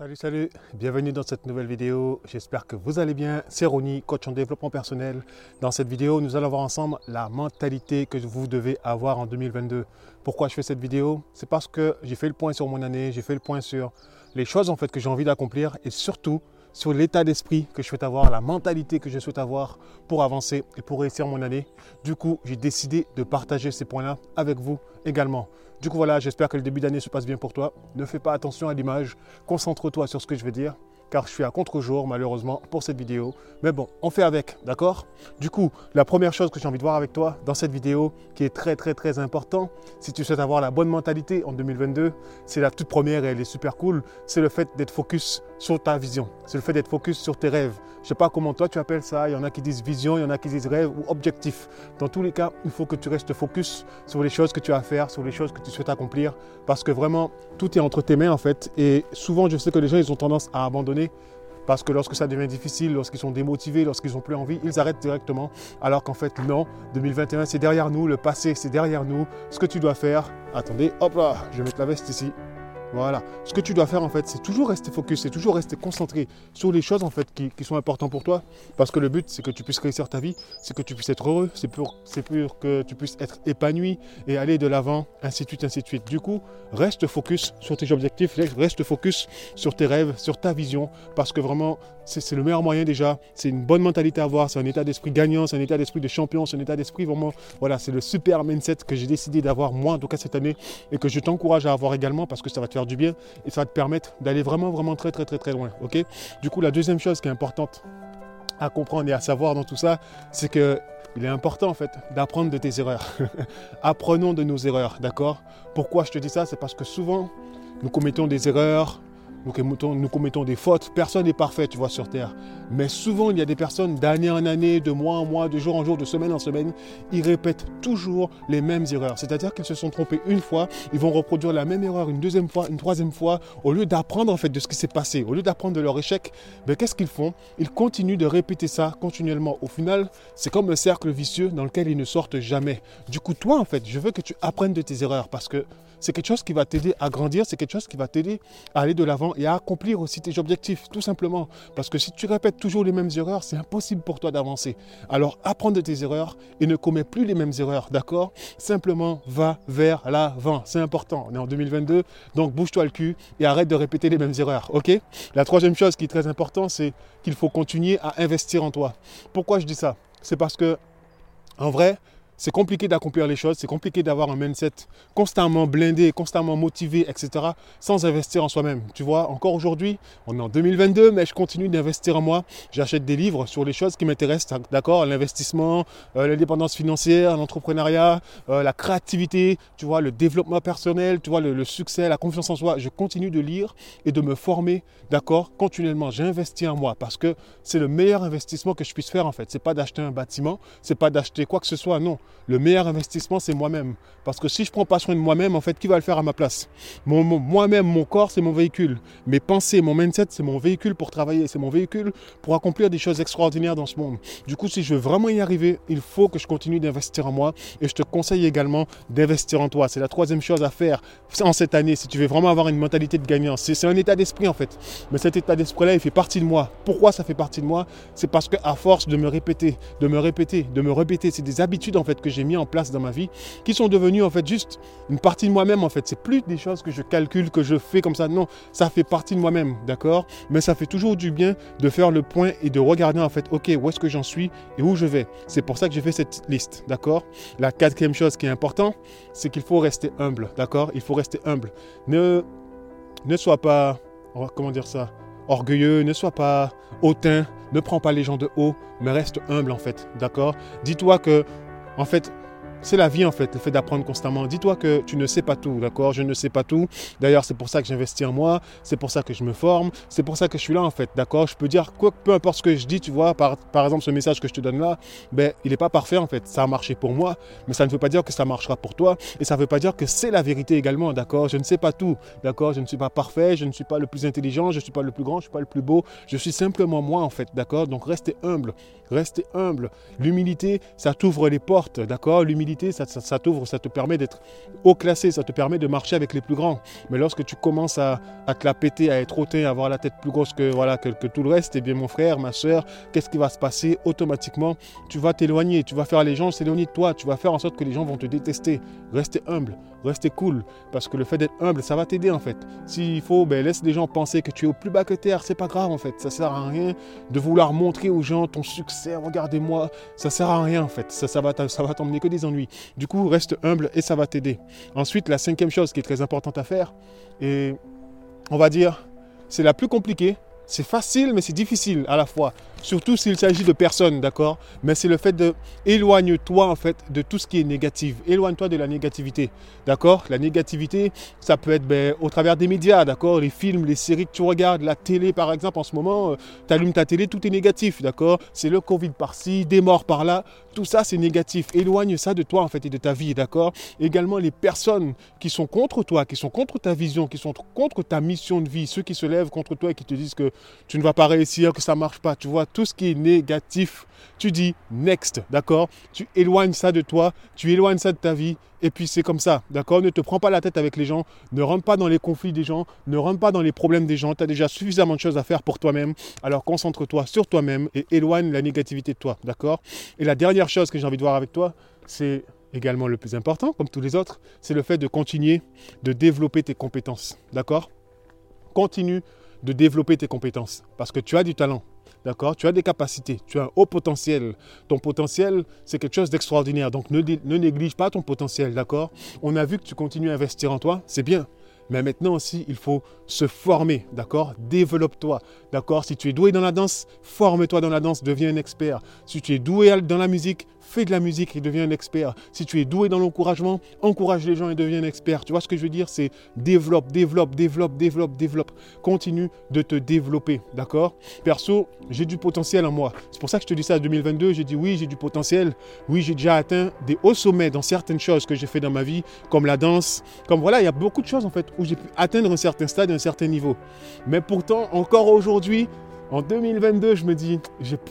Salut, salut, bienvenue dans cette nouvelle vidéo. J'espère que vous allez bien. C'est Ronnie, coach en développement personnel. Dans cette vidéo, nous allons voir ensemble la mentalité que vous devez avoir en 2022. Pourquoi je fais cette vidéo? C'est parce que j'ai fait le point sur mon année, j'ai fait le point sur les choses en fait que j'ai envie d'accomplir et surtout sur l'état d'esprit que je souhaite avoir, la mentalité que je souhaite avoir pour avancer et pour réussir mon année. Du coup, j'ai décidé de partager ces points-là avec vous également. Du coup, voilà, j'espère que le début d'année se passe bien pour toi. Ne fais pas attention à l'image, concentre-toi sur ce que je vais dire car je suis à contre-jour malheureusement pour cette vidéo. Mais bon, on fait avec, d'accord? Du coup, la première chose que j'ai envie de voir avec toi dans cette vidéo, qui est très très très important, si tu souhaites avoir la bonne mentalité en 2022, c'est la toute première et elle est super cool, c'est le fait d'être focus sur ta vision, c'est le fait d'être focus sur tes rêves. Je ne sais pas comment toi tu appelles ça, il y en a qui disent vision, il y en a qui disent rêve ou objectif. Dans tous les cas, il faut que tu restes focus sur les choses que tu as à faire, sur les choses que tu souhaites accomplir, parce que vraiment, tout est entre tes mains en fait. Et souvent, je sais que les gens, ils ont tendance à abandonner parce que lorsque ça devient difficile, lorsqu'ils sont démotivés, lorsqu'ils n'ont plus envie, ils arrêtent directement. Alors qu'en fait, non, 2021, c'est derrière nous, le passé, c'est derrière nous. Ce que tu dois faire, attendez, hop là, je vais mettre la veste ici. Voilà. Ce que tu dois faire en fait, c'est toujours rester focus, c'est toujours rester concentré sur les choses en fait qui, sont importantes pour toi. Parce que le but, c'est que tu puisses réussir ta vie, c'est que tu puisses être heureux, c'est pour, que tu puisses être épanoui et aller de l'avant, ainsi de suite, ainsi de suite. Du coup, reste focus sur tes objectifs, reste focus sur tes rêves, sur ta vision, parce que vraiment, c'est le meilleur moyen déjà. C'est une bonne mentalité à avoir, c'est un état d'esprit gagnant, c'est un état d'esprit de champion, c'est un état d'esprit vraiment, voilà, c'est le super mindset que j'ai décidé d'avoir moi en tout cas cette année et que je t'encourage à avoir également parce que ça va te faire du bien et ça va te permettre d'aller vraiment, vraiment très, très, très, très loin. Ok? Du coup, la deuxième chose qui est importante à comprendre et à savoir dans tout ça, c'est que il est important en fait d'apprendre de tes erreurs. Apprenons de nos erreurs, d'accord? Pourquoi je te dis ça? C'est parce que souvent, nous commettons des erreurs, nous commettons, nous commettons des fautes. Personne n'est parfait, tu vois, sur Terre. Mais souvent, il y a des personnes d'année en année, de mois en mois, de jour en jour, de semaine en semaine, ils répètent toujours les mêmes erreurs. C'est-à-dire qu'ils se sont trompés une fois, ils vont reproduire la même erreur une deuxième fois, une troisième fois, au lieu d'apprendre en fait de ce qui s'est passé, au lieu d'apprendre de leur échec, ben, qu'est-ce qu'ils font? Ils continuent de répéter ça continuellement. Au final, c'est comme un cercle vicieux dans lequel ils ne sortent jamais. Du coup, toi, en fait, je veux que tu apprennes de tes erreurs parce que c'est quelque chose qui va t'aider à grandir, c'est quelque chose qui va t'aider à aller de l'avant et à accomplir aussi tes objectifs, tout simplement. Parce que si tu répètes toujours les mêmes erreurs, c'est impossible pour toi d'avancer. Alors apprends de tes erreurs et ne commets plus les mêmes erreurs, d'accord? Simplement va vers l'avant, c'est important. On est en 2022, donc bouge-toi le cul et arrête de répéter les mêmes erreurs, ok? La troisième chose qui est très importante, c'est qu'il faut continuer à investir en toi. Pourquoi je dis ça? C'est parce que, en vrai, c'est compliqué d'accomplir les choses, c'est compliqué d'avoir un mindset constamment blindé, constamment motivé, etc., sans investir en soi-même. Tu vois, encore aujourd'hui, on est en 2022, mais je continue d'investir en moi. J'achète des livres sur les choses qui m'intéressent, d'accord L'investissement, euh, l'indépendance financière, l'entrepreneuriat, euh, la créativité, tu vois, le développement personnel, tu vois, le, succès, la confiance en soi. Je continue de lire et de me former, d'accord Continuellement, j'investis en moi parce que c'est le meilleur investissement que je puisse faire en fait. C'est pas d'acheter un bâtiment, c'est pas d'acheter quoi que ce soit, non le meilleur investissement, c'est moi-même. Parce que si je prends pas soin de moi-même, en fait, qui va le faire à ma place? Moi-même, mon corps, c'est mon véhicule. Mes pensées, mon mindset, c'est mon véhicule pour travailler. C'est mon véhicule pour accomplir des choses extraordinaires dans ce monde. Du coup, si je veux vraiment y arriver, il faut que je continue d'investir en moi. Et je te conseille également d'investir en toi. C'est la troisième chose à faire en cette année, si tu veux vraiment avoir une mentalité de gagnant. C'est un état d'esprit, en fait. Mais cet état d'esprit-là, il fait partie de moi. Pourquoi ça fait partie de moi? C'est parce qu'à force de me répéter, de me répéter, de me répéter, c'est des habitudes, en fait, que j'ai mis en place dans ma vie, qui sont devenues en fait juste une partie de moi-même en fait. C'est plus des choses que je calcule, que je fais comme ça. Non, ça fait partie de moi-même, d'accord? Mais ça fait toujours du bien de faire le point et de regarder en fait, ok, où est-ce que j'en suis et où je vais? C'est pour ça que j'ai fait cette liste, d'accord? La quatrième chose qui est importante, c'est qu'il faut rester humble, d'accord? Il faut rester humble. Ne, ne sois pas, comment dire ça? Orgueilleux, ne sois pas hautain, ne prends pas les gens de haut, mais reste humble en fait, d'accord? Dis-toi que en fait, c'est la vie en fait, le fait d'apprendre constamment. Dis-toi que tu ne sais pas tout, d'accord? Je ne sais pas tout. D'ailleurs, c'est pour ça que j'investis en moi, c'est pour ça que je me forme, c'est pour ça que je suis là en fait, d'accord? Je peux dire quoi, peu importe ce que je dis, tu vois, par, par exemple ce message que je te donne là, ben il n'est pas parfait en fait. Ça a marché pour moi, mais ça ne veut pas dire que ça marchera pour toi, et ça ne veut pas dire que c'est la vérité également, d'accord? Je ne sais pas tout, d'accord? Je ne suis pas parfait, je ne suis pas le plus intelligent, je ne suis pas le plus grand, je ne suis pas le plus beau, je suis simplement moi en fait, d'accord? Donc restez humble, restez humble. L'humilité, ça t'ouvre les portes, d'accord? L'humilité ça, t'ouvre, ça te permet d'être haut classé, ça te permet de marcher avec les plus grands. Mais lorsque tu commences à, te la péter, à être hautain, à avoir la tête plus grosse que, voilà, que, tout le reste, eh mon frère, ma soeur, qu'est-ce qui va se passer Automatiquement, tu vas t'éloigner, tu vas faire les gens s'éloigner de toi, tu vas faire en sorte que les gens vont te détester. Restez humble, restez cool, parce que le fait d'être humble, ça va t'aider en fait. S'il faut, ben, laisse les gens penser que tu es au plus bas que terre, c'est pas grave en fait. Ça sert à rien de vouloir montrer aux gens ton succès, regardez-moi, ça sert à rien en fait. Ça, ça va t'emmener que des ennuis. Du coup, reste humble et ça va t'aider. Ensuite, la cinquième chose qui est très importante à faire, et on va dire, c'est la plus compliquée, c'est facile, mais c'est difficile à la fois. Surtout s'il s'agit de personnes, d'accord Mais c'est le fait de éloigne-toi en fait de tout ce qui est négatif. Éloigne-toi de la négativité, d'accord La négativité, ça peut être ben, au travers des médias, d'accord Les films, les séries que tu regardes, la télé par exemple en ce moment, euh, tu allumes ta télé, tout est négatif, d'accord C'est le Covid par-ci, des morts par-là, tout ça c'est négatif. Éloigne ça de toi en fait et de ta vie, d'accord Également les personnes qui sont contre toi, qui sont contre ta vision, qui sont contre ta mission de vie, ceux qui se lèvent contre toi et qui te disent que tu ne vas pas réussir, que ça marche pas, tu vois tout ce qui est négatif, tu dis next, d'accord? Tu éloignes ça de toi, tu éloignes ça de ta vie, et puis c'est comme ça, d'accord? Ne te prends pas la tête avec les gens, ne rentre pas dans les conflits des gens, ne rentre pas dans les problèmes des gens, tu as déjà suffisamment de choses à faire pour toi-même, alors concentre-toi sur toi-même et éloigne la négativité de toi, d'accord? Et la dernière chose que j'ai envie de voir avec toi, c'est également le plus important, comme tous les autres, c'est le fait de continuer de développer tes compétences, d'accord? Continue de développer tes compétences parce que tu as du talent. D'accord? Tu as des capacités, tu as un haut potentiel. Ton potentiel, c'est quelque chose d'extraordinaire. Donc ne, néglige pas ton potentiel, d'accord? On a vu que tu continues à investir en toi, c'est bien. Mais maintenant aussi, il faut se former, d'accord? Développe-toi, d'accord? Si tu es doué dans la danse, forme-toi dans la danse, deviens un expert. Si tu es doué dans la musique, fais de la musique et deviens un expert. Si tu es doué dans l'encouragement, encourage les gens et deviens un expert. Tu vois ce que je veux dire? C'est développe, développe, développe, développe, développe. Continue de te développer, d'accord? Perso, j'ai du potentiel en moi. C'est pour ça que je te dis ça en 2022. J'ai dit oui, j'ai du potentiel. Oui, j'ai déjà atteint des hauts sommets dans certaines choses que j'ai fait dans ma vie, comme la danse. Comme voilà, il y a beaucoup de choses en fait où j'ai pu atteindre un certain stade, un certain niveau. Mais pourtant, encore aujourd'hui, en 2022, je me dis,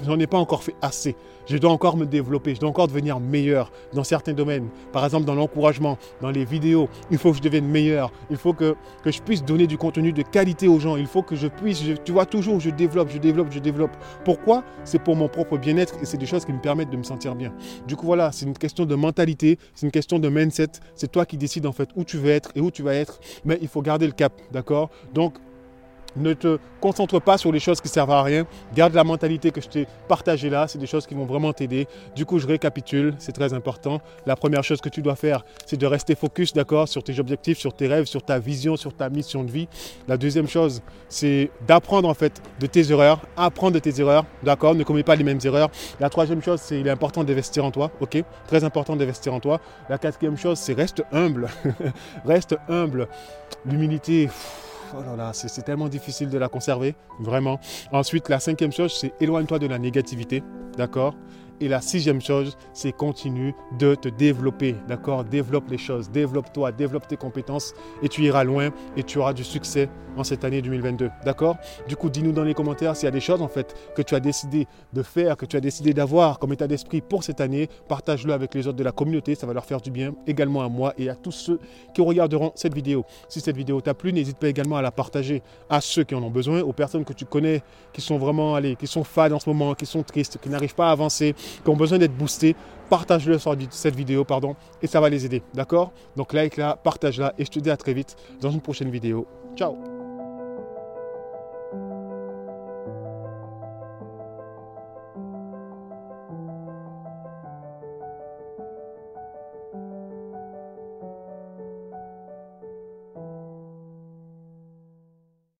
j'en ai pas encore fait assez. Je dois encore me développer, je dois encore devenir meilleur dans certains domaines. Par exemple, dans l'encouragement, dans les vidéos, il faut que je devienne meilleur. Il faut que, que je puisse donner du contenu de qualité aux gens. Il faut que je puisse, tu vois, toujours, je développe, je développe, je développe. Pourquoi? C'est pour mon propre bien-être et c'est des choses qui me permettent de me sentir bien. Du coup, voilà, c'est une question de mentalité, c'est une question de mindset. C'est toi qui décides en fait où tu veux être et où tu vas être. Mais il faut garder le cap, d'accord? Donc, ne te concentre pas sur les choses qui servent à rien. Garde la mentalité que je t'ai partagée là. C'est des choses qui vont vraiment t'aider. Du coup, je récapitule. C'est très important. La première chose que tu dois faire, c'est de rester focus, d'accord, sur tes objectifs, sur tes rêves, sur ta vision, sur ta mission de vie. La deuxième chose, c'est d'apprendre en fait de tes erreurs. Apprendre de tes erreurs, d'accord. Ne commets pas les mêmes erreurs. La troisième chose, c'est il est important d'investir en toi, ok. Très important d'investir en toi. La quatrième chose, c'est reste humble. reste humble. L'humilité oh là là, c'est tellement difficile de la conserver, vraiment. Ensuite, la cinquième chose, c'est éloigne-toi de la négativité, d'accord? Et la sixième chose, c'est continue de te développer, d'accord? Développe les choses, développe-toi, développe tes compétences et tu iras loin et tu auras du succès en cette année 2022, d'accord? Du coup, dis-nous dans les commentaires s'il y a des choses en fait que tu as décidé de faire, que tu as décidé d'avoir comme état d'esprit pour cette année. Partage-le avec les autres de la communauté, ça va leur faire du bien, également à moi et à tous ceux qui regarderont cette vidéo. Si cette vidéo t'a plu, n'hésite pas également à la partager à ceux qui en ont besoin, aux personnes que tu connais qui sont vraiment, allez, qui sont fades en ce moment, qui sont tristes, qui n'arrivent pas à avancer, qui ont besoin d'être boostés, partage-le sur cette vidéo, pardon, et ça va les aider, d'accord? Donc like-la, partage-la, et je te dis à très vite dans une prochaine vidéo. Ciao